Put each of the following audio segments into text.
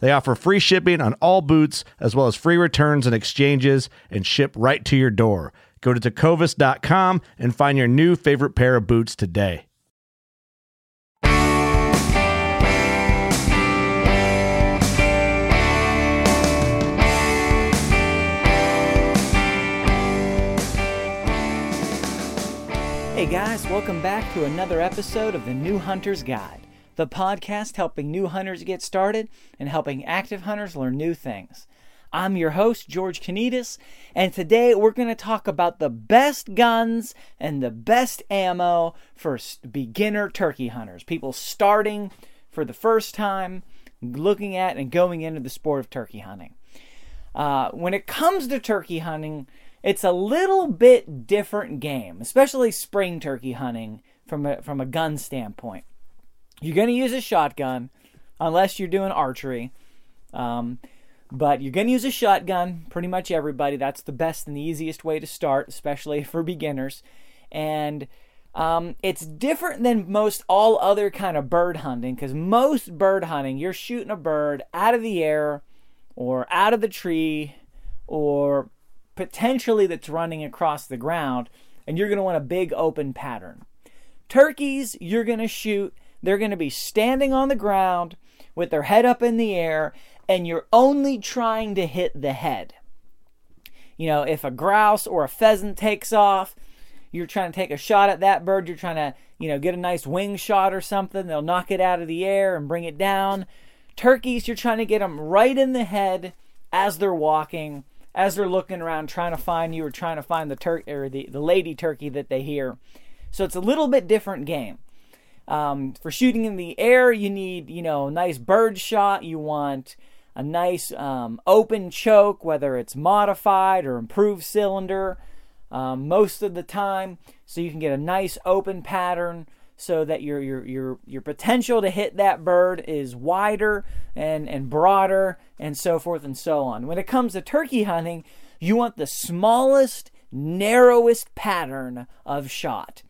They offer free shipping on all boots, as well as free returns and exchanges, and ship right to your door. Go to tecovas.com and find your new favorite pair of boots today. Hey guys, welcome back to another episode of the New Hunter's Guide the podcast helping new hunters get started and helping active hunters learn new things. I'm your host, George Kanitas, and today we're going to talk about the best guns and the best ammo for beginner turkey hunters, people starting for the first time, looking at and going into the sport of turkey hunting. Uh, when it comes to turkey hunting, it's a little bit different game, especially spring turkey hunting from a, from a gun standpoint. You're going to use a shotgun unless you're doing archery. Um, but you're going to use a shotgun, pretty much everybody. That's the best and the easiest way to start, especially for beginners. And um, it's different than most all other kind of bird hunting because most bird hunting, you're shooting a bird out of the air or out of the tree or potentially that's running across the ground, and you're going to want a big open pattern. Turkeys, you're going to shoot they're going to be standing on the ground with their head up in the air, and you're only trying to hit the head. You know, if a grouse or a pheasant takes off, you're trying to take a shot at that bird, you're trying to, you know, get a nice wing shot or something, they'll knock it out of the air and bring it down. Turkeys, you're trying to get them right in the head as they're walking, as they're looking around trying to find you or trying to find the turkey or the, the lady turkey that they hear. So it's a little bit different game. Um, for shooting in the air, you need, you know, a nice bird shot. You want a nice um, open choke, whether it's modified or improved cylinder, um, most of the time, so you can get a nice open pattern so that your your your your potential to hit that bird is wider and and broader and so forth and so on. When it comes to turkey hunting, you want the smallest, narrowest pattern of shot.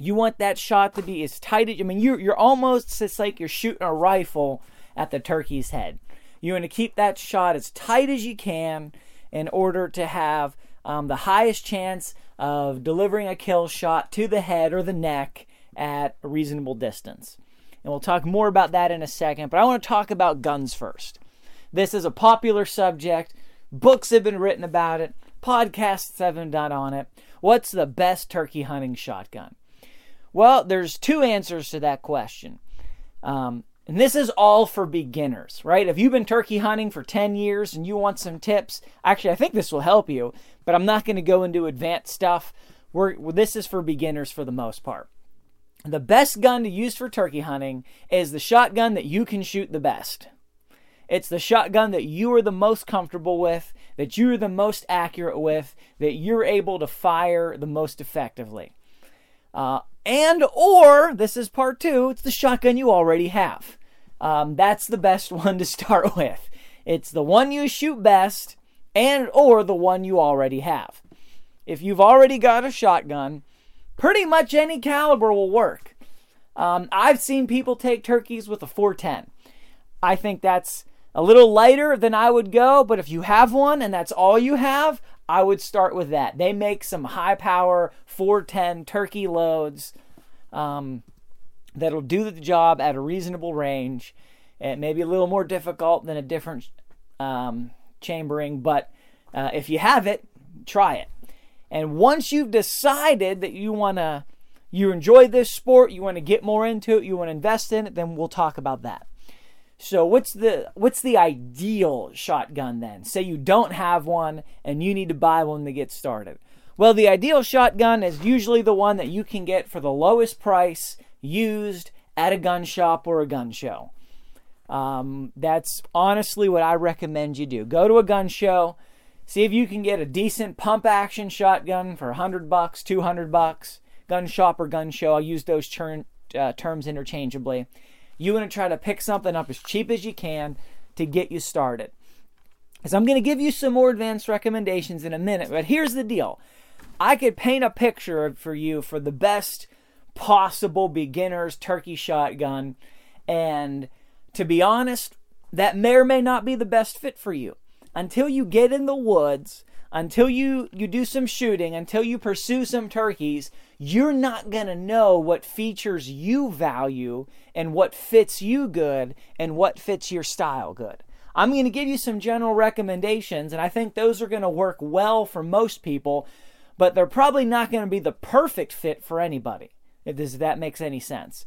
You want that shot to be as tight as I mean you're you're almost it's like you're shooting a rifle at the turkey's head. You want to keep that shot as tight as you can in order to have um, the highest chance of delivering a kill shot to the head or the neck at a reasonable distance. And we'll talk more about that in a second, but I want to talk about guns first. This is a popular subject. Books have been written about it, podcasts have been done on it. What's the best turkey hunting shotgun? Well, there's two answers to that question. Um, and this is all for beginners, right? If you've been turkey hunting for 10 years and you want some tips, actually, I think this will help you, but I'm not going to go into advanced stuff. We're, this is for beginners for the most part. The best gun to use for turkey hunting is the shotgun that you can shoot the best. It's the shotgun that you are the most comfortable with, that you're the most accurate with, that you're able to fire the most effectively. Uh, and or this is part two it's the shotgun you already have um, that's the best one to start with it's the one you shoot best and or the one you already have. If you've already got a shotgun, pretty much any caliber will work. Um, I've seen people take turkeys with a 410. I think that's a little lighter than I would go, but if you have one and that's all you have, I would start with that. They make some high power 410 turkey loads um, that'll do the job at a reasonable range. It may be a little more difficult than a different um, chambering, but uh, if you have it, try it. And once you've decided that you want to, you enjoy this sport, you want to get more into it, you want to invest in it, then we'll talk about that. So what's the what's the ideal shotgun then? Say you don't have one and you need to buy one to get started. Well, the ideal shotgun is usually the one that you can get for the lowest price used at a gun shop or a gun show. Um, that's honestly what I recommend you do. Go to a gun show, see if you can get a decent pump action shotgun for 100 bucks, 200 bucks. Gun shop or gun show, I'll use those ter- uh, terms interchangeably. You want to try to pick something up as cheap as you can to get you started. So I'm going to give you some more advanced recommendations in a minute, but here's the deal. I could paint a picture for you for the best possible beginner's turkey shotgun and to be honest, that may or may not be the best fit for you. Until you get in the woods, until you, you do some shooting, until you pursue some turkeys, you're not going to know what features you value and what fits you good and what fits your style good. I'm going to give you some general recommendations, and I think those are going to work well for most people, but they're probably not going to be the perfect fit for anybody, if this, that makes any sense.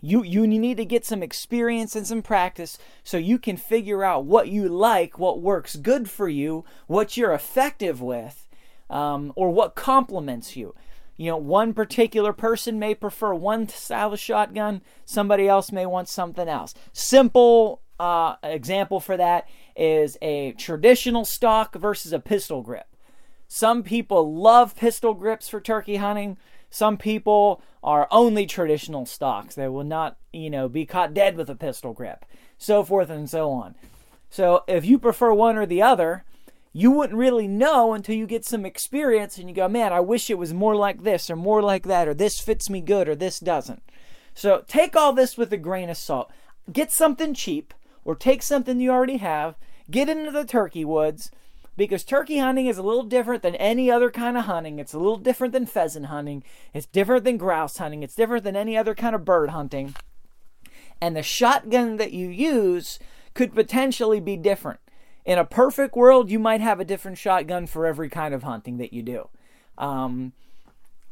You you need to get some experience and some practice so you can figure out what you like, what works good for you, what you're effective with, um, or what complements you. You know, one particular person may prefer one style of shotgun, somebody else may want something else. Simple uh, example for that is a traditional stock versus a pistol grip. Some people love pistol grips for turkey hunting. Some people are only traditional stocks. They will not, you know, be caught dead with a pistol grip, so forth and so on. So if you prefer one or the other, you wouldn't really know until you get some experience and you go, man, I wish it was more like this or more like that, or this fits me good or this doesn't. So take all this with a grain of salt. Get something cheap or take something you already have, get into the turkey woods because turkey hunting is a little different than any other kind of hunting. It's a little different than pheasant hunting. It's different than grouse hunting. It's different than any other kind of bird hunting. And the shotgun that you use could potentially be different. In a perfect world, you might have a different shotgun for every kind of hunting that you do. Um,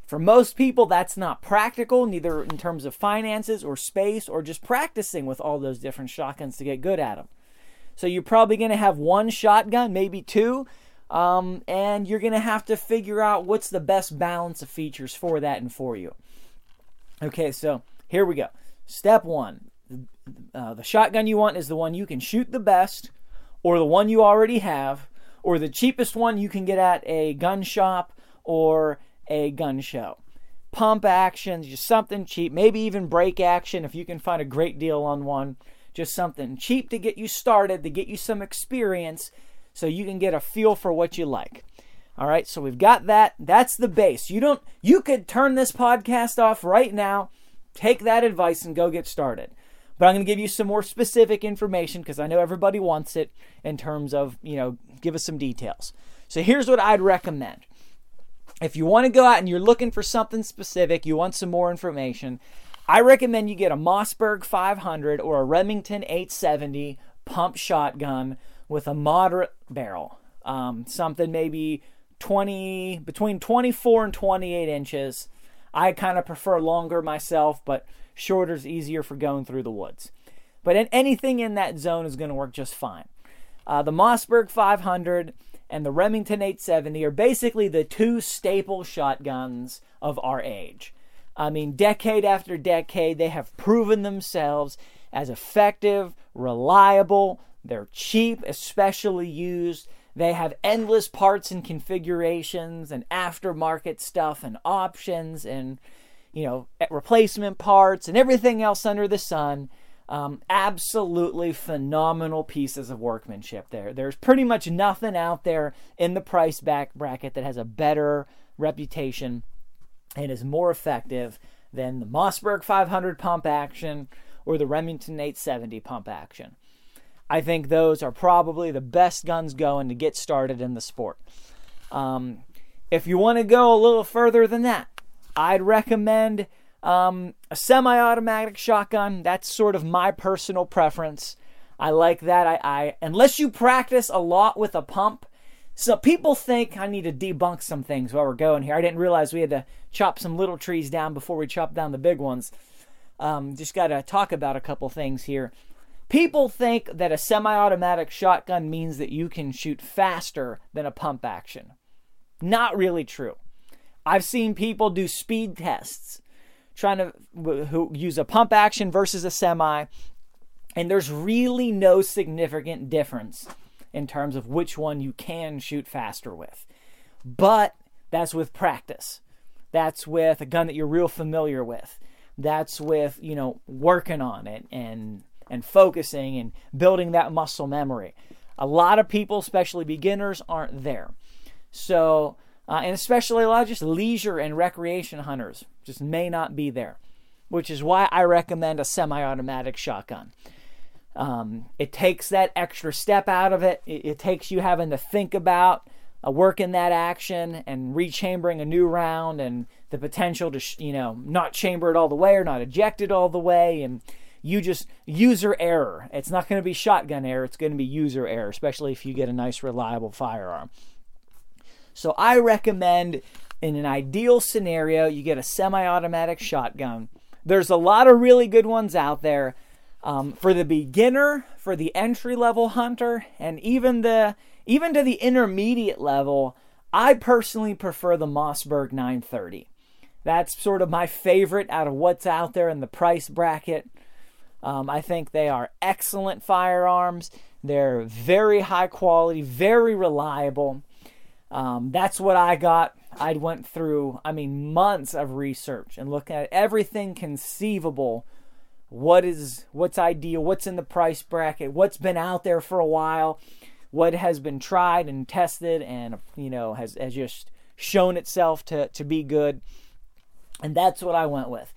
for most people, that's not practical, neither in terms of finances or space or just practicing with all those different shotguns to get good at them. So you're probably going to have one shotgun, maybe two, um, and you're going to have to figure out what's the best balance of features for that and for you. Okay, so here we go. Step one uh, the shotgun you want is the one you can shoot the best, or the one you already have, or the cheapest one you can get at a gun shop or a gun show. Pump action, just something cheap, maybe even break action if you can find a great deal on one just something cheap to get you started, to get you some experience, so you can get a feel for what you like. All right, so we've got that. That's the base. You don't you could turn this podcast off right now, take that advice and go get started. But I'm going to give you some more specific information because I know everybody wants it in terms of, you know, give us some details. So here's what I'd recommend. If you want to go out and you're looking for something specific, you want some more information, I recommend you get a Mossberg 500 or a Remington 870 pump shotgun with a moderate barrel. Um, something maybe 20 between 24 and 28 inches. I kind of prefer longer myself, but shorter is easier for going through the woods. But in, anything in that zone is going to work just fine. Uh, the Mossberg 500 and the Remington 870 are basically the two staple shotguns of our age. I mean, decade after decade, they have proven themselves as effective, reliable, they're cheap, especially used. They have endless parts and configurations and aftermarket stuff and options and you know replacement parts and everything else under the sun. Um, absolutely phenomenal pieces of workmanship there. There's pretty much nothing out there in the price back bracket that has a better reputation and is more effective than the Mossberg 500 pump action or the Remington 870 pump action. I think those are probably the best guns going to get started in the sport. Um, if you want to go a little further than that, I'd recommend um, a semi automatic shotgun. That's sort of my personal preference. I like that. I, I unless you practice a lot with a pump. So people think I need to debunk some things while we're going here. I didn't realize we had to chop some little trees down before we chop down the big ones. Um, just got to talk about a couple things here. People think that a semi automatic shotgun means that you can shoot faster than a pump action. Not really true. I've seen people do speed tests trying to who use a pump action versus a semi, and there's really no significant difference in terms of which one you can shoot faster with. But that's with practice. That's with a gun that you're real familiar with. That's with, you know, working on it and and focusing and building that muscle memory. A lot of people, especially beginners, aren't there. So, uh, and especially a lot of just leisure and recreation hunters just may not be there, which is why I recommend a semi automatic shotgun. Um, it takes that extra step out of it. it. It takes you having to think about uh, working that action and rechambering a new round and the potential to, sh- you know, not chamber it all the way or not eject it all the way. And you just user error. It's not going to be shotgun error, it's going to be user error, especially if you get a nice, reliable firearm. So I recommend in an ideal scenario, you get a semi automatic shotgun. There's a lot of really good ones out there. Um, for the beginner, for the entry level hunter, and even the even to the intermediate level, I personally prefer the Mossberg 930. That's sort of my favorite out of what's out there in the price bracket. Um, I think they are excellent firearms. They're very high quality, very reliable. Um, that's what I got. I went through, I mean, months of research and looking at everything conceivable. What is what's ideal? What's in the price bracket? What's been out there for a while? What has been tried and tested and you know has has just shown itself to to be good? And that's what I went with.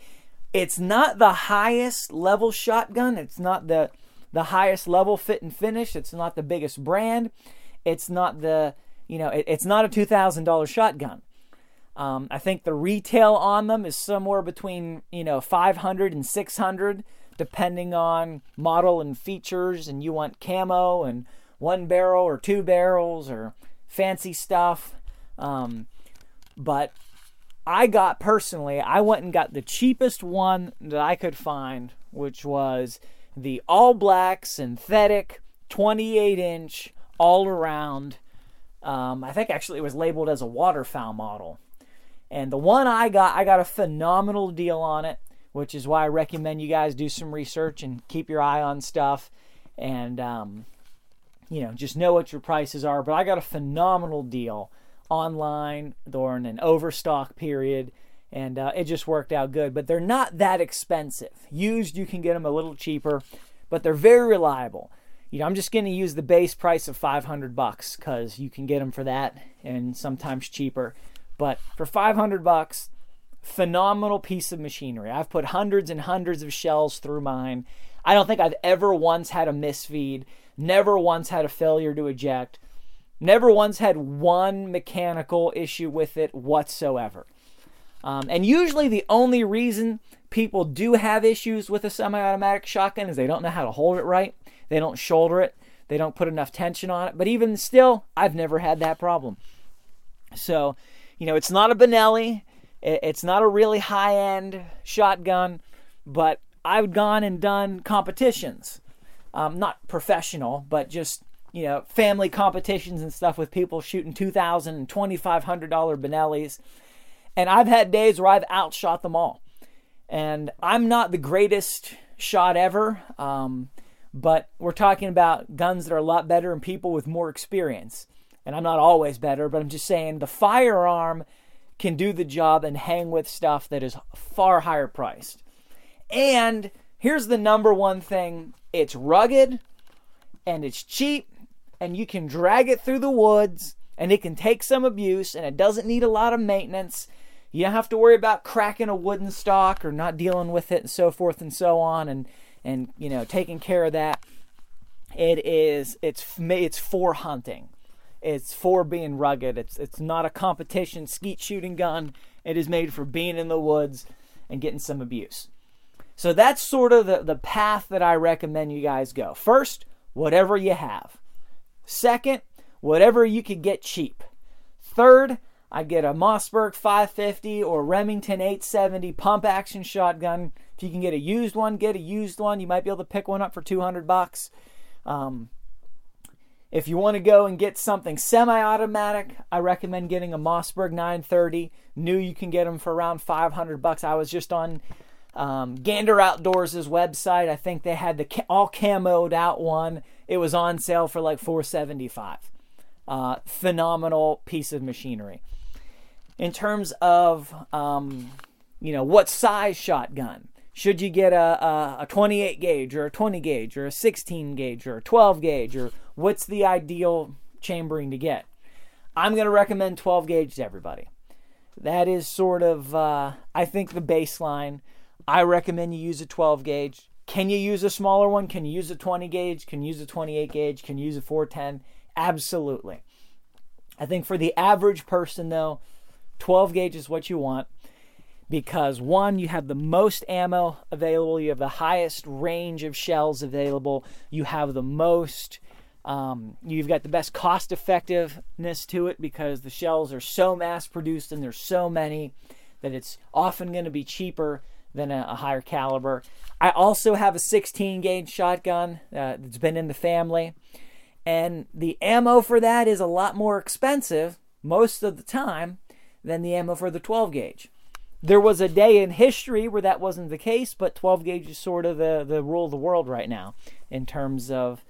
It's not the highest level shotgun. It's not the the highest level fit and finish. It's not the biggest brand. It's not the you know it, it's not a two thousand dollar shotgun. Um, I think the retail on them is somewhere between you know 500 and 600 depending on model and features and you want camo and one barrel or two barrels or fancy stuff um, but I got personally, I went and got the cheapest one that I could find, which was the all black synthetic 28 inch all around. Um, I think actually it was labeled as a waterfowl model. And the one I got, I got a phenomenal deal on it, which is why I recommend you guys do some research and keep your eye on stuff and, um, you know, just know what your prices are. But I got a phenomenal deal online during an overstock period, and uh, it just worked out good. But they're not that expensive. Used, you can get them a little cheaper, but they're very reliable. You know, I'm just going to use the base price of 500 bucks because you can get them for that and sometimes cheaper. But for 500 bucks, phenomenal piece of machinery. I've put hundreds and hundreds of shells through mine. I don't think I've ever once had a misfeed, never once had a failure to eject. Never once had one mechanical issue with it whatsoever. Um, and usually, the only reason people do have issues with a semi automatic shotgun is they don't know how to hold it right, they don't shoulder it, they don't put enough tension on it. But even still, I've never had that problem. So, you know, it's not a Benelli, it's not a really high end shotgun, but I've gone and done competitions. Um, not professional, but just you know, family competitions and stuff with people shooting $2,000 and $2,500 Benellis. And I've had days where I've outshot them all. And I'm not the greatest shot ever, um, but we're talking about guns that are a lot better and people with more experience. And I'm not always better, but I'm just saying the firearm can do the job and hang with stuff that is far higher priced. And Here's the number one thing it's rugged and it's cheap, and you can drag it through the woods, and it can take some abuse, and it doesn't need a lot of maintenance. You don't have to worry about cracking a wooden stock or not dealing with it and so forth and so on, and and you know taking care of that. It is it's it's for hunting. It's for being rugged. It's it's not a competition skeet shooting gun. It is made for being in the woods and getting some abuse. So that's sort of the, the path that I recommend you guys go. First, whatever you have. Second, whatever you could get cheap. Third, I get a Mossberg 550 or Remington 870 pump action shotgun. If you can get a used one, get a used one. You might be able to pick one up for 200 bucks. Um, if you want to go and get something semi-automatic, I recommend getting a Mossberg 930. New, you can get them for around 500 bucks. I was just on um, Gander Outdoors' website. I think they had the all camoed out one. It was on sale for like 475. Uh, phenomenal piece of machinery. In terms of um, you know what size shotgun, should you get a, a, a 28 gauge or a 20 gauge or a 16 gauge or a 12 gauge or what's the ideal chambering to get? I'm going to recommend 12 gauge to everybody. That is sort of, uh, I think, the baseline. I recommend you use a 12 gauge. Can you use a smaller one? Can you use a 20 gauge? Can you use a 28 gauge? Can you use a 410? Absolutely. I think for the average person, though, 12 gauge is what you want because one, you have the most ammo available, you have the highest range of shells available, you have the most, um, you've got the best cost effectiveness to it because the shells are so mass produced and there's so many that it's often going to be cheaper than a, a, higher caliber. I also have a 16 gauge shotgun uh, that's been in the family, and the ammo for that is a lot more expensive most of the time than the ammo for the 12 gauge. There was a day in history where that wasn't the case, but 12 gauge is sort of the, the rule of the world right now in terms of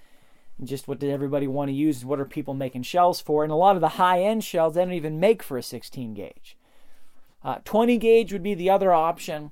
just what did everybody want to use, what are people making shells for, and a lot of the high end shells they don't even make for a 16 gauge. Uh, 20 gauge would be the other option.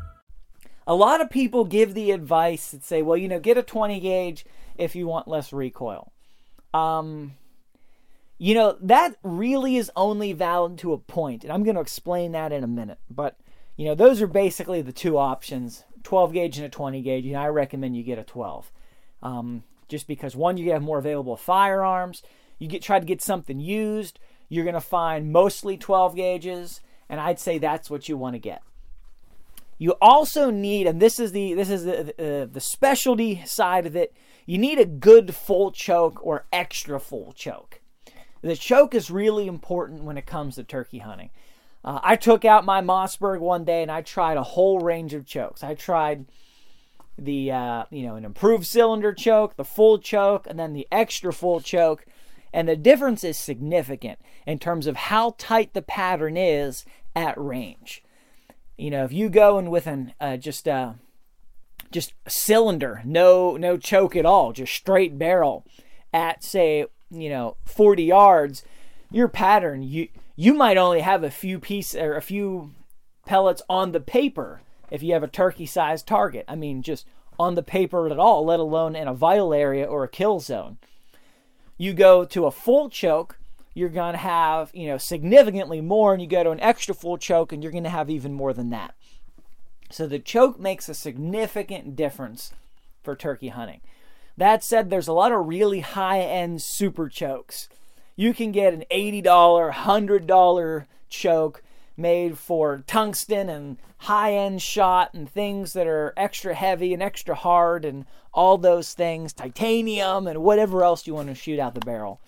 a lot of people give the advice that say, well, you know, get a 20 gauge if you want less recoil. Um, you know, that really is only valid to a point, and I'm going to explain that in a minute. But, you know, those are basically the two options 12 gauge and a 20 gauge, and I recommend you get a 12. Um, just because, one, you have more available firearms, you get try to get something used, you're going to find mostly 12 gauges, and I'd say that's what you want to get. You also need, and this is the this is the uh, the specialty side of it. You need a good full choke or extra full choke. The choke is really important when it comes to turkey hunting. Uh, I took out my Mossberg one day and I tried a whole range of chokes. I tried the uh, you know an improved cylinder choke, the full choke, and then the extra full choke. And the difference is significant in terms of how tight the pattern is at range. You know, if you go in with an uh, just uh, just a cylinder, no no choke at all, just straight barrel at say you know 40 yards, your pattern you you might only have a few pieces or a few pellets on the paper if you have a turkey sized target. I mean, just on the paper at all, let alone in a vital area or a kill zone. You go to a full choke, you're going to have, you know, significantly more, and you go to an extra full choke, and you're going to have even more than that. So the choke makes a significant difference for turkey hunting. That said, there's a lot of really high end super chokes. You can get an $80, $100 choke made for tungsten and high end shot and things that are extra heavy and extra hard and all those things, titanium and whatever else you want to shoot out the barrel.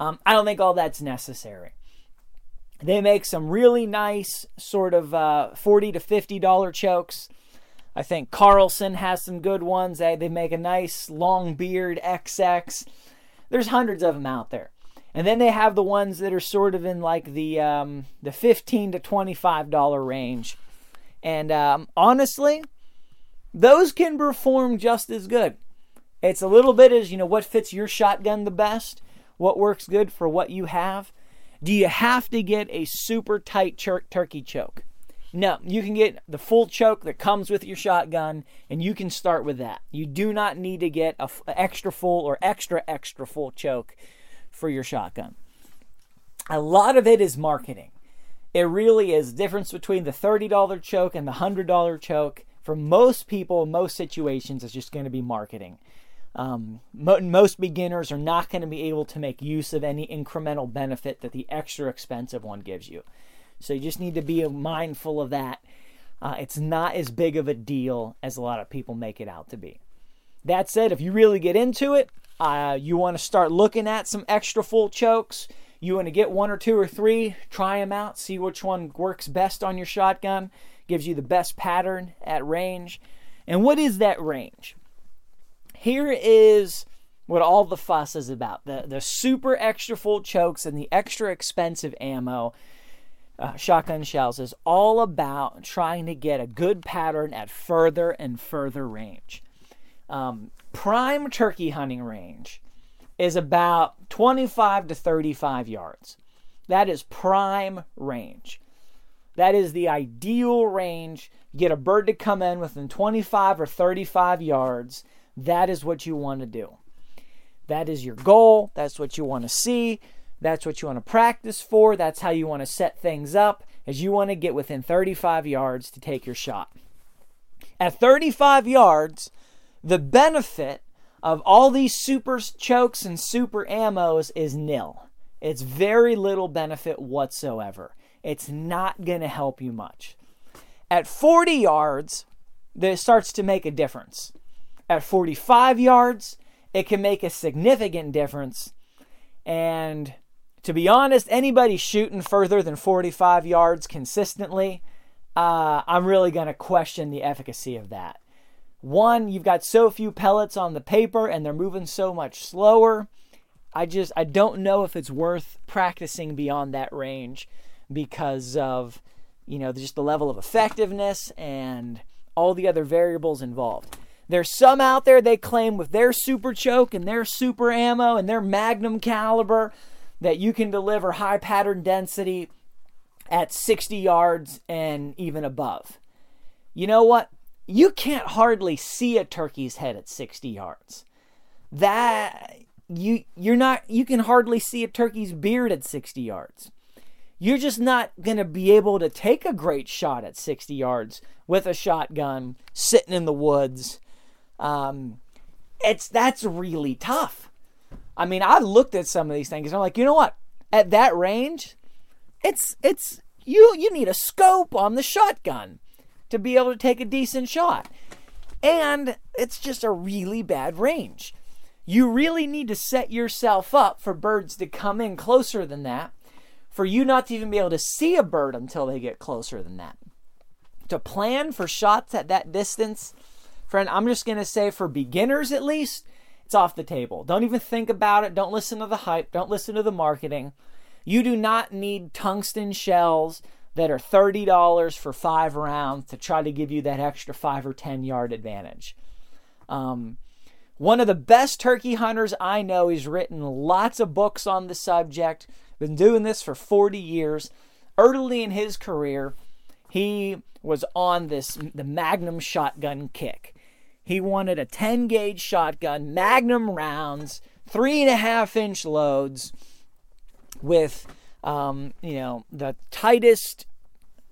Um, I don't think all that's necessary. They make some really nice sort of uh, 40 to 50 dollar chokes. I think Carlson has some good ones. They, they make a nice long beard XX. There's hundreds of them out there. And then they have the ones that are sort of in like the um, the 15 to 25 dollar range. And um, honestly, those can perform just as good. It's a little bit as, you know, what fits your shotgun the best, what works good for what you have. Do you have to get a super tight tur- turkey choke? No, you can get the full choke that comes with your shotgun, and you can start with that. You do not need to get a f- extra full or extra extra full choke for your shotgun. A lot of it is marketing. It really is difference between the $30 choke and the $100 choke. For most people, most situations, it's just going to be marketing. Um, most beginners are not going to be able to make use of any incremental benefit that the extra expensive one gives you. So you just need to be mindful of that. Uh, it's not as big of a deal as a lot of people make it out to be. That said, if you really get into it, uh, you want to start looking at some extra full chokes. You want to get one or two or three, try them out, see which one works best on your shotgun, gives you the best pattern at range. And what is that range? Here is what all the fuss is about the, the super extra full chokes and the extra expensive ammo. Uh, shotgun shells is all about trying to get a good pattern at further and further range. Um, prime turkey hunting range is about 25 to 35 yards. That is prime range. That is the ideal range. Get a bird to come in within 25 or 35 yards. That is what you want to do. That is your goal. That's what you want to see. That's what you want to practice for. That's how you want to set things up. As you want to get within 35 yards to take your shot. At 35 yards, the benefit of all these super chokes and super ammos is nil. It's very little benefit whatsoever. It's not going to help you much. At 40 yards, this starts to make a difference. At 45 yards, it can make a significant difference. And to be honest, anybody shooting further than 45 yards consistently, uh, I'm really going to question the efficacy of that. One, you've got so few pellets on the paper and they're moving so much slower. I just I don't know if it's worth practicing beyond that range because of you know just the level of effectiveness and all the other variables involved. There's some out there they claim with their super choke and their super ammo and their magnum caliber that you can deliver high pattern density at 60 yards and even above. You know what? You can't hardly see a turkey's head at 60 yards. That you you're not you can hardly see a turkey's beard at 60 yards. You're just not going to be able to take a great shot at 60 yards with a shotgun sitting in the woods. Um, it's that's really tough. I mean, I looked at some of these things and I'm like, you know what? At that range, it's it's you you need a scope on the shotgun to be able to take a decent shot. And it's just a really bad range. You really need to set yourself up for birds to come in closer than that, for you not to even be able to see a bird until they get closer than that. To plan for shots at that distance, friend, I'm just going to say for beginners at least, it's off the table. Don't even think about it. Don't listen to the hype. Don't listen to the marketing. You do not need tungsten shells that are $30 for five rounds to try to give you that extra five or 10 yard advantage. Um, one of the best turkey hunters I know. He's written lots of books on the subject, been doing this for 40 years. Early in his career, he was on this the Magnum shotgun kick. He wanted a 10 gauge shotgun, Magnum rounds, three and a half inch loads with um, you know, the tightest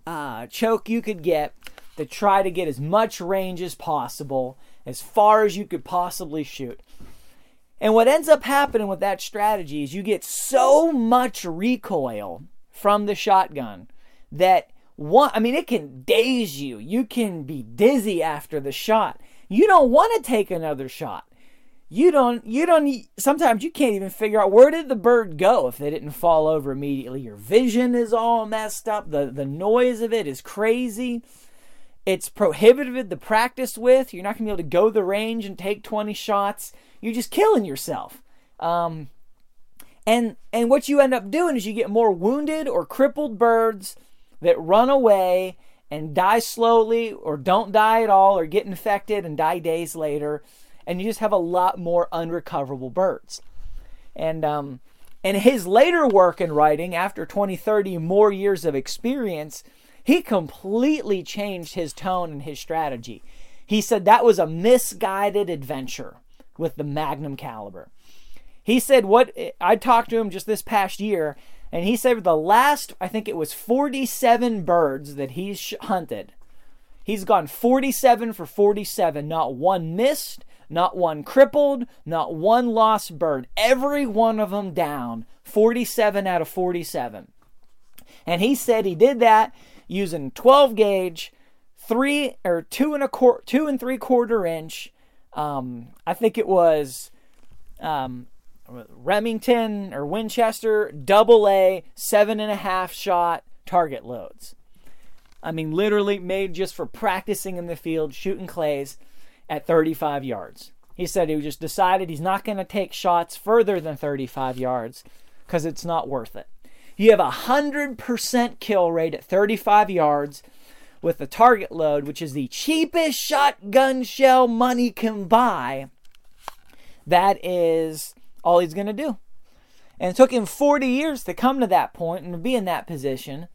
uh, choke you could get to try to get as much range as possible, as far as you could possibly shoot. And what ends up happening with that strategy is you get so much recoil from the shotgun that one, I mean, it can daze you. You can be dizzy after the shot. You don't want to take another shot you don't you don't sometimes you can't even figure out where did the bird go if they didn't fall over immediately your vision is all messed up the the noise of it is crazy It's prohibitive to practice with. You're not going to be able to go the range and take 20 shots. You're just killing yourself. Um, and and what you end up doing is you get more wounded or crippled birds that run away and die slowly or don't die at all or get infected and die days later. And you just have a lot more unrecoverable birds and um and his later work in writing after 20 30 more years of experience he completely changed his tone and his strategy. He said that was a misguided adventure with the magnum caliber. He said what I talked to him just this past year, and he said the last, I think it was 47 birds that he's hunted. He's gone 47 for 47, not one missed, not one crippled, not one lost bird. Every one of them down, 47 out of 47. And he said he did that using 12 gauge, three or two and a quarter, two and three quarter inch. Um, I think it was um, Remington or Winchester double A seven and a half shot target loads. I mean, literally made just for practicing in the field, shooting clays at 35 yards. He said he just decided he's not going to take shots further than 35 yards because it's not worth it. You have a 100% kill rate at 35 yards with the target load, which is the cheapest shotgun shell money can buy. That is all he's going to do. And it took him 40 years to come to that point and be in that position.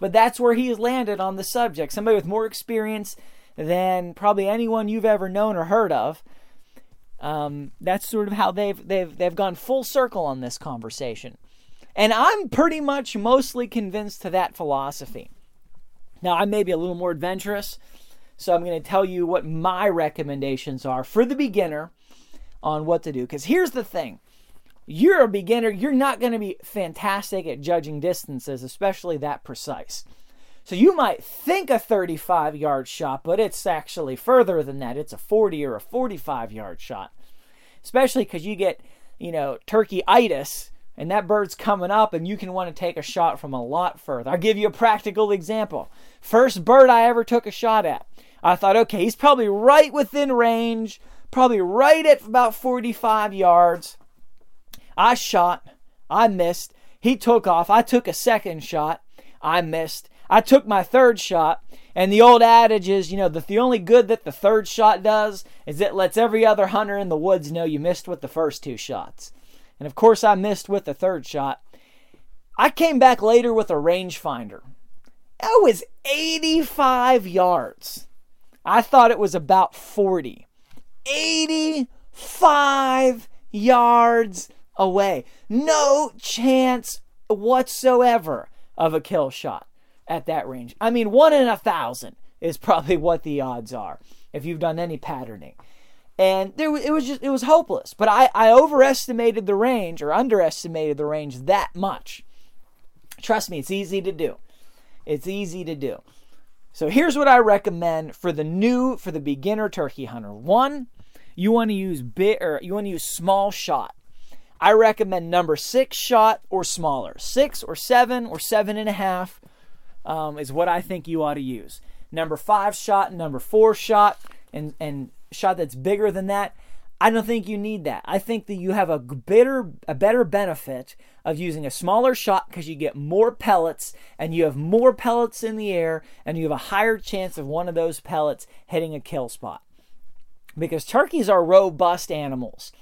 But that's where he's landed on the subject. Somebody with more experience than probably anyone you've ever known or heard of. Um, that's sort of how they've they've they've gone full circle on this conversation. And I'm pretty much mostly convinced to that philosophy. Now, I may be a little more adventurous, so I'm going to tell you what my recommendations are for the beginner on what to do. Because here's the thing you're a beginner, you're not going to be fantastic at judging distances, especially that precise. So you might think a 35 yard shot, but it's actually further than that. It's a 40 or a 45 yard shot. Especially because you get, you know, turkey itis and that bird's coming up and you can want to take a shot from a lot further. I'll give you a practical example. First bird I ever took a shot at. I thought, okay, he's probably right within range, probably right at about 45 yards. I shot. I missed. He took off. I took a second shot. I missed. I took my third shot. And the old adage is, you know, that the only good that the third shot does is it lets every other hunter in the woods know you missed with the first two shots. And of course, I missed with the third shot. I came back later with a rangefinder. That was 85 yards. I thought it was about 40. 85 yards away. No chance whatsoever of a kill shot at that range. I mean, one in a thousand is probably what the odds are if you've done any patterning. And there, it was just it was hopeless. But I, I overestimated the range or underestimated the range that much. Trust me, it's easy to do. It's easy to do. So here's what I recommend for the new for the beginner turkey hunter. One, you want to use bit or you want to use small shot. I recommend number six shot or smaller. Six or seven or seven and a half um, is what I think you ought to use. Number five shot, and number four shot, and, and shot that's bigger than that. I don't think you need that. I think that you have a better a better benefit of using a smaller shot because you get more pellets and you have more pellets in the air and you have a higher chance of one of those pellets hitting a kill spot. Because turkeys are robust animals.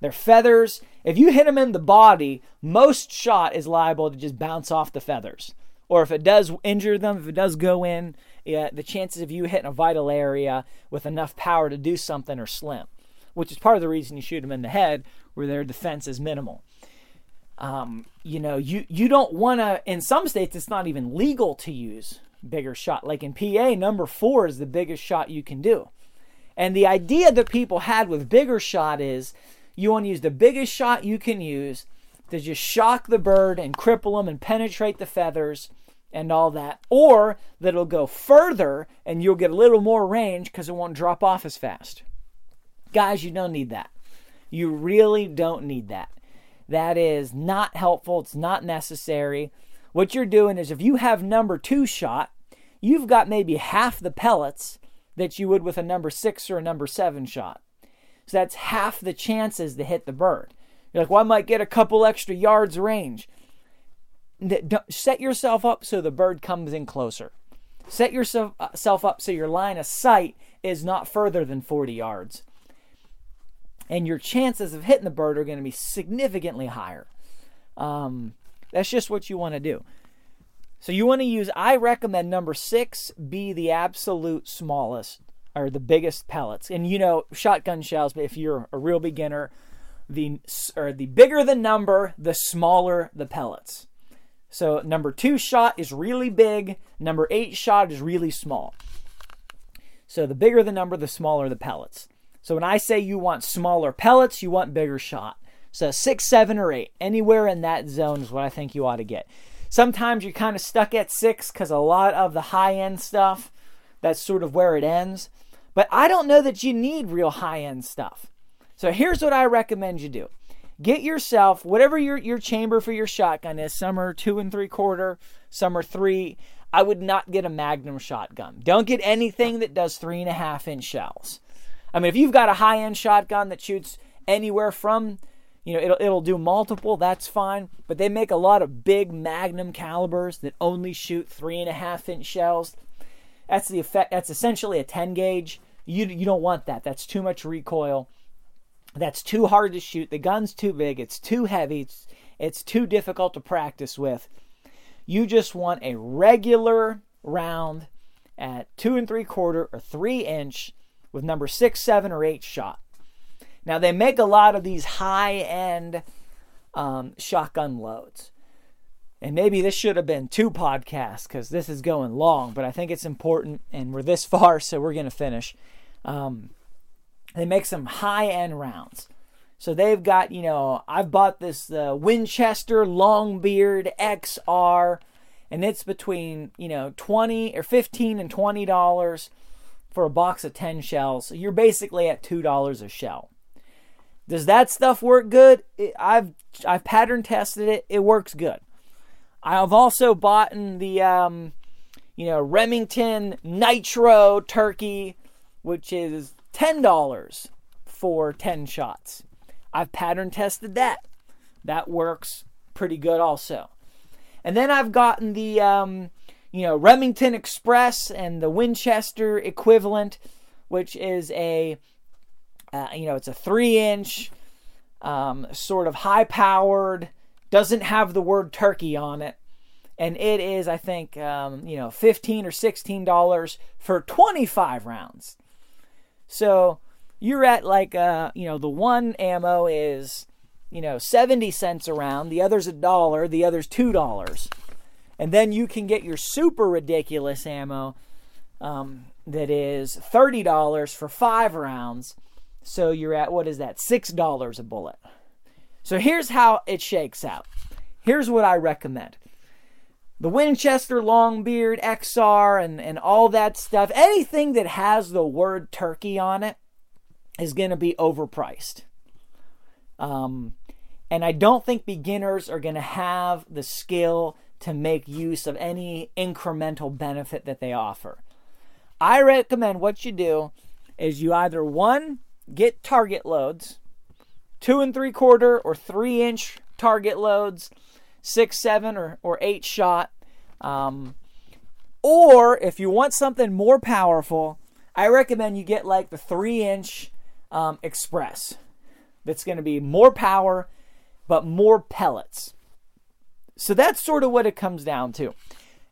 Their feathers, if you hit them in the body, most shot is liable to just bounce off the feathers. Or if it does injure them, if it does go in, yeah, the chances of you hitting a vital area with enough power to do something are slim, which is part of the reason you shoot them in the head, where their defense is minimal. Um, you know, you you don't want to. In some states, it's not even legal to use bigger shot. Like in PA, number four is the biggest shot you can do. And the idea that people had with bigger shot is you want to use the biggest shot you can use to just shock the bird and cripple them and penetrate the feathers and all that. Or that it'll go further and you'll get a little more range because it won't drop off as fast. Guys, you don't need that. You really don't need that. That is not helpful. It's not necessary. What you're doing is if you have number two shot, you've got maybe half the pellets that you would with a number six or a number seven shot. So that's half the chances to hit the bird. You're like, well, I might get a couple extra yards range. Set yourself up so the bird comes in closer. Set yourself uh, up so your line of sight is not further than 40 yards. And your chances of hitting the bird are going to be significantly higher. Um, that's just what you want to do. So you want to use, I recommend number six be the absolute smallest or the biggest pellets. And you know, shotgun shells, but if you're a real beginner, the or the bigger the number, the smaller the pellets. So number two shot is really big. Number eight shot is really small. So the bigger the number, the smaller the pellets. So when I say you want smaller pellets, you want bigger shot. So six, seven, or eight, anywhere in that zone is what I think you ought to get. Sometimes you're kind of stuck at six because a lot of the high end stuff, that's sort of where it ends. But I don't know that you need real high end stuff. So here's what I recommend you do get yourself whatever your, your chamber for your shotgun is. Some are two and three quarter, some are three. I would not get a Magnum shotgun. Don't get anything that does three and a half inch shells. I mean, if you've got a high end shotgun that shoots anywhere from you know, it'll, it'll do multiple, that's fine. But they make a lot of big magnum calibers that only shoot three and a half inch shells. That's the effect. That's essentially a 10 gauge. You, you don't want that. That's too much recoil. That's too hard to shoot. The gun's too big. It's too heavy. It's, it's too difficult to practice with. You just want a regular round at two and three quarter or three inch with number six, seven, or eight shot. Now, they make a lot of these high end um, shotgun loads. And maybe this should have been two podcasts because this is going long, but I think it's important, and we're this far, so we're going to finish. Um, they make some high end rounds. So they've got, you know, I've bought this uh, Winchester Longbeard XR, and it's between, you know, 20 or 15 and $20 for a box of 10 shells. So you're basically at $2 a shell. Does that stuff work good? I've I've pattern tested it. It works good. I've also bought in the um, you know Remington Nitro Turkey, which is ten dollars for ten shots. I've pattern tested that. That works pretty good also. And then I've gotten the um, you know Remington Express and the Winchester equivalent, which is a uh, you know, it's a three inch, um, sort of high powered, doesn't have the word turkey on it. And it is, I think, um, you know, 15 or $16 for 25 rounds. So you're at like, uh, you know, the one ammo is, you know, 70 cents a round, the other's a dollar, the other's $2. And then you can get your super ridiculous ammo um, that is $30 for five rounds. So you're at, what is that, $6 a bullet. So here's how it shakes out. Here's what I recommend the Winchester Longbeard XR and, and all that stuff, anything that has the word turkey on it is going to be overpriced. Um, and I don't think beginners are going to have the skill to make use of any incremental benefit that they offer. I recommend what you do is you either one get target loads, two and three quarter or three inch target loads, six, seven, or, or eight shot. Um, or if you want something more powerful, I recommend you get like the three inch um, express. That's going to be more power, but more pellets. So that's sort of what it comes down to.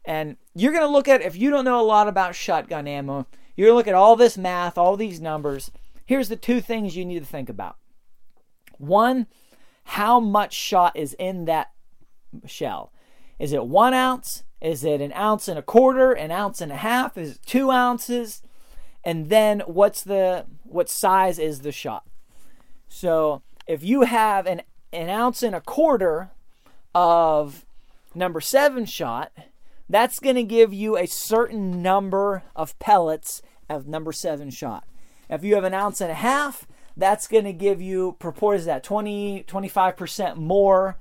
And you're going to look at, if you don't know a lot about shotgun ammo, you're going to look at all this math, all these numbers, Here's the two things you need to think about. One, how much shot is in that shell? Is it one ounce? Is it an ounce and a quarter, an ounce and a half? Is it two ounces? And then what's the what size is the shot? So if you have an, an ounce and a quarter of number seven shot, that's going to give you a certain number of pellets of number seven shot. If you have an ounce and a half, that's going to give you, purports that 20, 25% more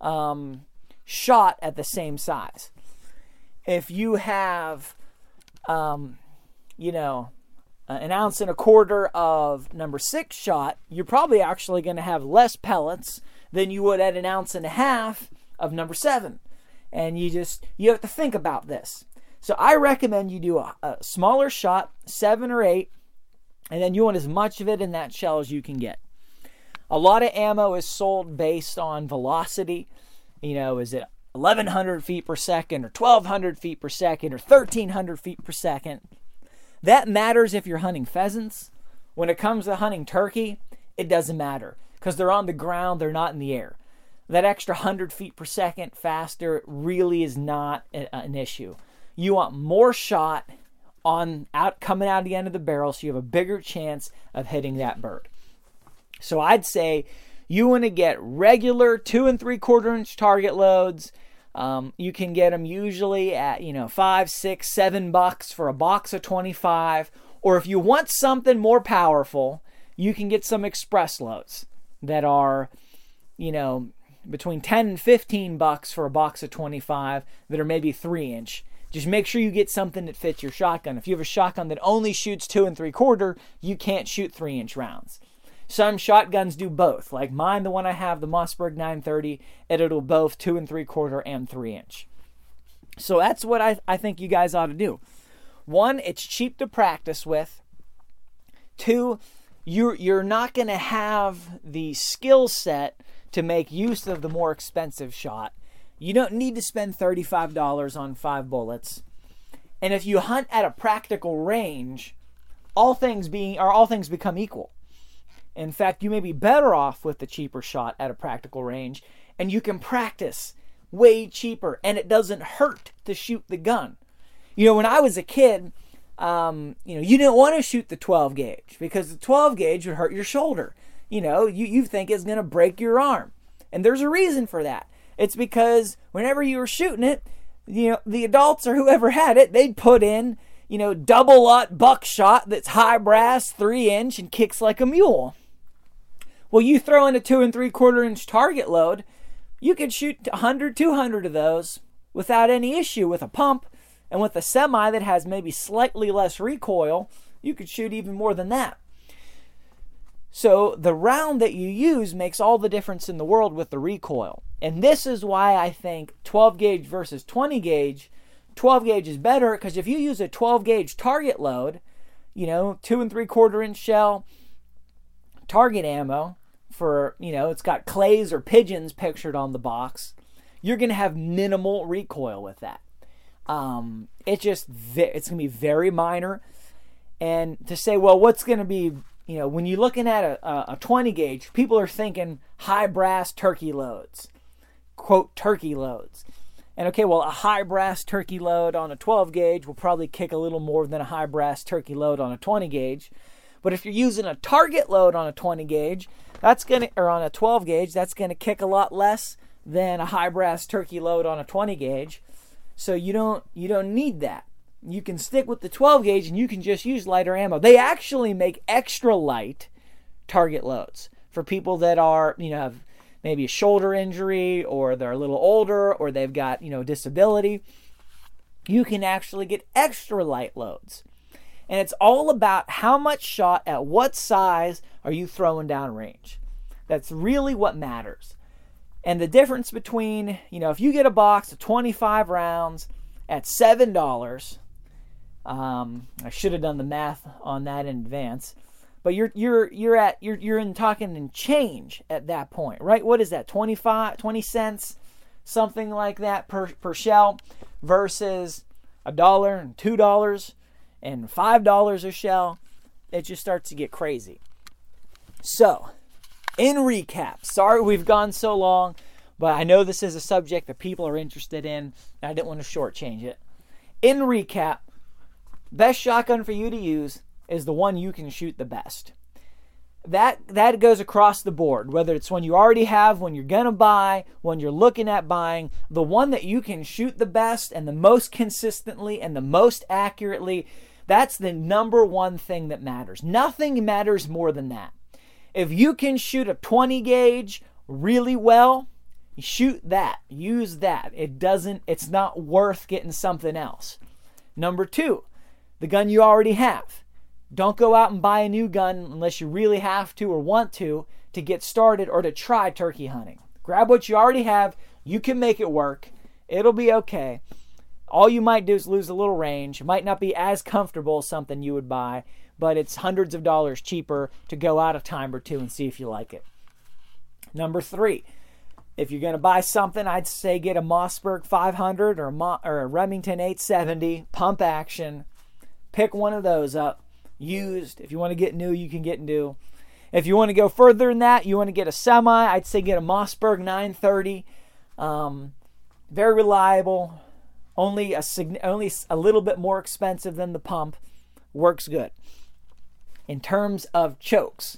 um, shot at the same size. If you have um, you know, an ounce and a quarter of number six shot, you're probably actually going to have less pellets than you would at an ounce and a half of number seven. And you just, you have to think about this. So I recommend you do a, a smaller shot, seven or eight, and then you want as much of it in that shell as you can get. A lot of ammo is sold based on velocity. You know, is it 1100 feet per second or 1200 feet per second or 1300 feet per second? That matters if you're hunting pheasants. When it comes to hunting turkey, it doesn't matter because they're on the ground, they're not in the air. That extra 100 feet per second faster really is not an issue. You want more shot on out coming out of the end of the barrel so you have a bigger chance of hitting that bird. So I'd say you want to get regular two and three quarter inch target loads um, you can get them usually at you know five, six, seven bucks for a box of 25. Or if you want something more powerful, you can get some express loads that are, you know, between 10 and 15 bucks for a box of 25 that are maybe three inch. Just make sure you get something that fits your shotgun. If you have a shotgun that only shoots two and three quarter, you can't shoot three inch rounds. Some shotguns do both. Like mine, the one I have, the Mossberg 930, it'll both two and three quarter and three inch. So that's what I, I think you guys ought to do. One, it's cheap to practice with. Two, you're you're not going to have the skill set to make use of the more expensive shot. You don't need to spend $35 on five bullets. And if you hunt at a practical range, all things being or all things become equal. In fact, you may be better off with the cheaper shot at a practical range, and you can practice way cheaper, and it doesn't hurt to shoot the gun. You know, when I was a kid, um, you know, you didn't want to shoot the 12 gauge because the 12 gauge would hurt your shoulder. You know, you, you think it's going to break your arm. And there's a reason for that. It's because whenever you were shooting it, you know, the adults or whoever had it, they'd put in, you know, double aught buckshot that's high brass, three inch, and kicks like a mule. Well, you throw in a two and three quarter inch target load, you could shoot 100, 200 of those without any issue with a pump. And with a semi that has maybe slightly less recoil, you could shoot even more than that. So the round that you use makes all the difference in the world with the recoil. And this is why I think 12 gauge versus 20 gauge, 12 gauge is better because if you use a 12 gauge target load, you know, two and three quarter inch shell, target ammo, for, you know, it's got clays or pigeons pictured on the box, you're going to have minimal recoil with that. Um, it's just, it's going to be very minor. And to say, well, what's going to be, you know, when you're looking at a, a 20 gauge, people are thinking high brass turkey loads, quote, turkey loads. And okay, well, a high brass turkey load on a 12 gauge will probably kick a little more than a high brass turkey load on a 20 gauge. But if you're using a target load on a 20 gauge, that's going to, or on a 12 gauge, that's going to kick a lot less than a high brass turkey load on a 20 gauge. So you don't, you don't need that. You can stick with the 12 gauge and you can just use lighter ammo. They actually make extra light target loads for people that are, you know, have maybe a shoulder injury or they're a little older or they've got, you know, disability. You can actually get extra light loads. And it's all about how much shot at what size are you throwing down range. That's really what matters. And the difference between, you know, if you get a box of 25 rounds at $7, um, I should have done the math on that in advance. But you're you're you're at you're you're in talking in change at that point, right? What is that? 25 20 cents something like that per per shell versus a dollar and two dollars and $5 a shell, it just starts to get crazy. So, in recap, sorry we've gone so long, but I know this is a subject that people are interested in, and I didn't want to shortchange it. In recap, best shotgun for you to use is the one you can shoot the best. That that goes across the board, whether it's one you already have, one you're gonna buy, one you're looking at buying, the one that you can shoot the best and the most consistently and the most accurately that's the number one thing that matters. Nothing matters more than that. If you can shoot a 20 gauge really well, shoot that. Use that. It doesn't, it's not worth getting something else. Number two, the gun you already have. Don't go out and buy a new gun unless you really have to or want to to get started or to try turkey hunting. Grab what you already have. You can make it work. It'll be okay. All you might do is lose a little range. It might not be as comfortable as something you would buy, but it's hundreds of dollars cheaper to go out a time or two and see if you like it. Number three, if you're going to buy something, I'd say get a Mossberg 500 or a, Mo- or a Remington 870 pump action. Pick one of those up. Used. If you want to get new, you can get new. If you want to go further than that, you want to get a semi, I'd say get a Mossberg 930. Um, very reliable. Only a only a little bit more expensive than the pump. Works good. In terms of chokes,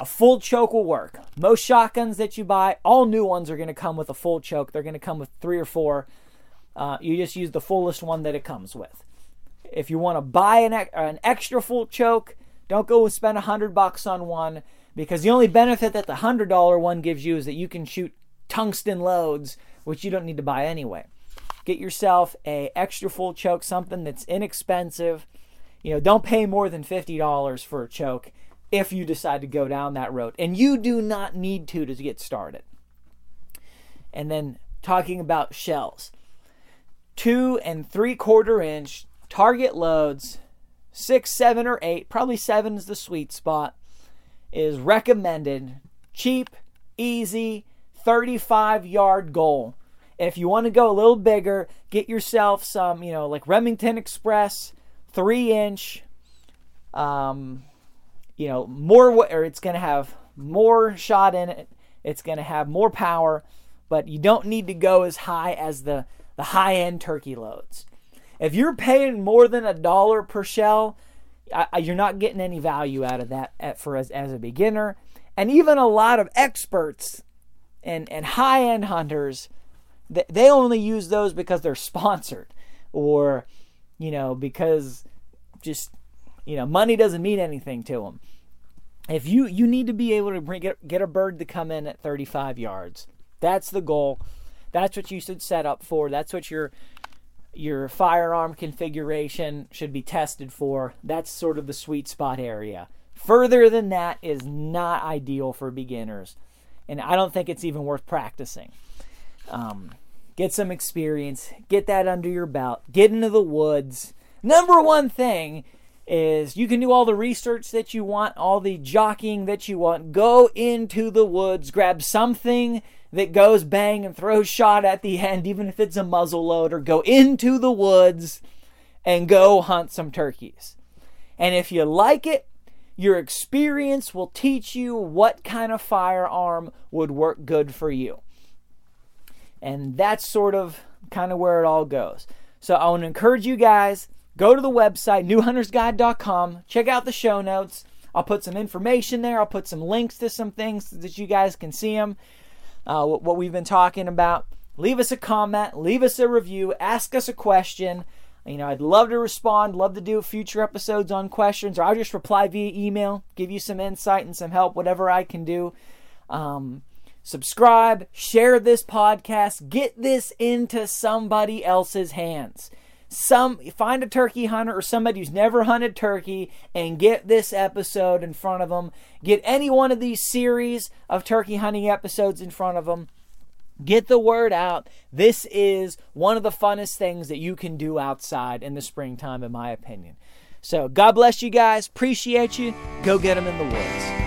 a full choke will work. Most shotguns that you buy, all new ones are going to come with a full choke. They're going to come with three or four. Uh, you just use the fullest one that it comes with. If you want to buy an, an extra full choke, don't go and spend a hundred bucks on one because the only benefit that the hundred dollar one gives you is that you can shoot tungsten loads, which you don't need to buy anyway. Get yourself a extra full choke, something that's inexpensive. You know, don't pay more than fifty dollars for a choke if you decide to go down that road. And you do not need to to get started. And then talking about shells two and three quarter inch target loads, six, seven, or eight, probably seven is the sweet spot, is recommended. Cheap, easy, 35 yard goal. If you want to go a little bigger, get yourself some, you know, like Remington Express, three inch, um, you know, more or it's going to have more shot in it. It's going to have more power, but you don't need to go as high as the the high end turkey loads. If you're paying more than a dollar per shell, I, you're not getting any value out of that at, for as, as a beginner. And even a lot of experts and, and high end hunters, they, they only use those because they're sponsored or, you know, because just you know, money doesn't mean anything to them. If you you need to be able to bring get, get a bird to come in at 35 yards. That's the goal. That's what you should set up for. That's what your your firearm configuration should be tested for. That's sort of the sweet spot area. Further than that is not ideal for beginners, and I don't think it's even worth practicing. Um, get some experience, get that under your belt, get into the woods. Number one thing is you can do all the research that you want, all the jockeying that you want. Go into the woods, grab something that goes bang and throws shot at the end, even if it's a muzzle loader. Go into the woods and go hunt some turkeys. And if you like it, your experience will teach you what kind of firearm would work good for you. And that's sort of kind of where it all goes. So I want to encourage you guys go to the website, newhuntersguide.com, check out the show notes. I'll put some information there. I'll put some links to some things that you guys can see them, uh, what we've been talking about. Leave us a comment, leave us a review, ask us a question. You know, I'd love to respond, love to do future episodes on questions, or I'll just reply via email, give you some insight and some help, whatever I can do. Um, subscribe, share this podcast, get this into somebody else's hands some find a turkey hunter or somebody who's never hunted turkey and get this episode in front of them. Get any one of these series of turkey hunting episodes in front of them. Get the word out. This is one of the funnest things that you can do outside in the springtime, in my opinion. So, God bless you guys. Appreciate you. Go get them in the woods.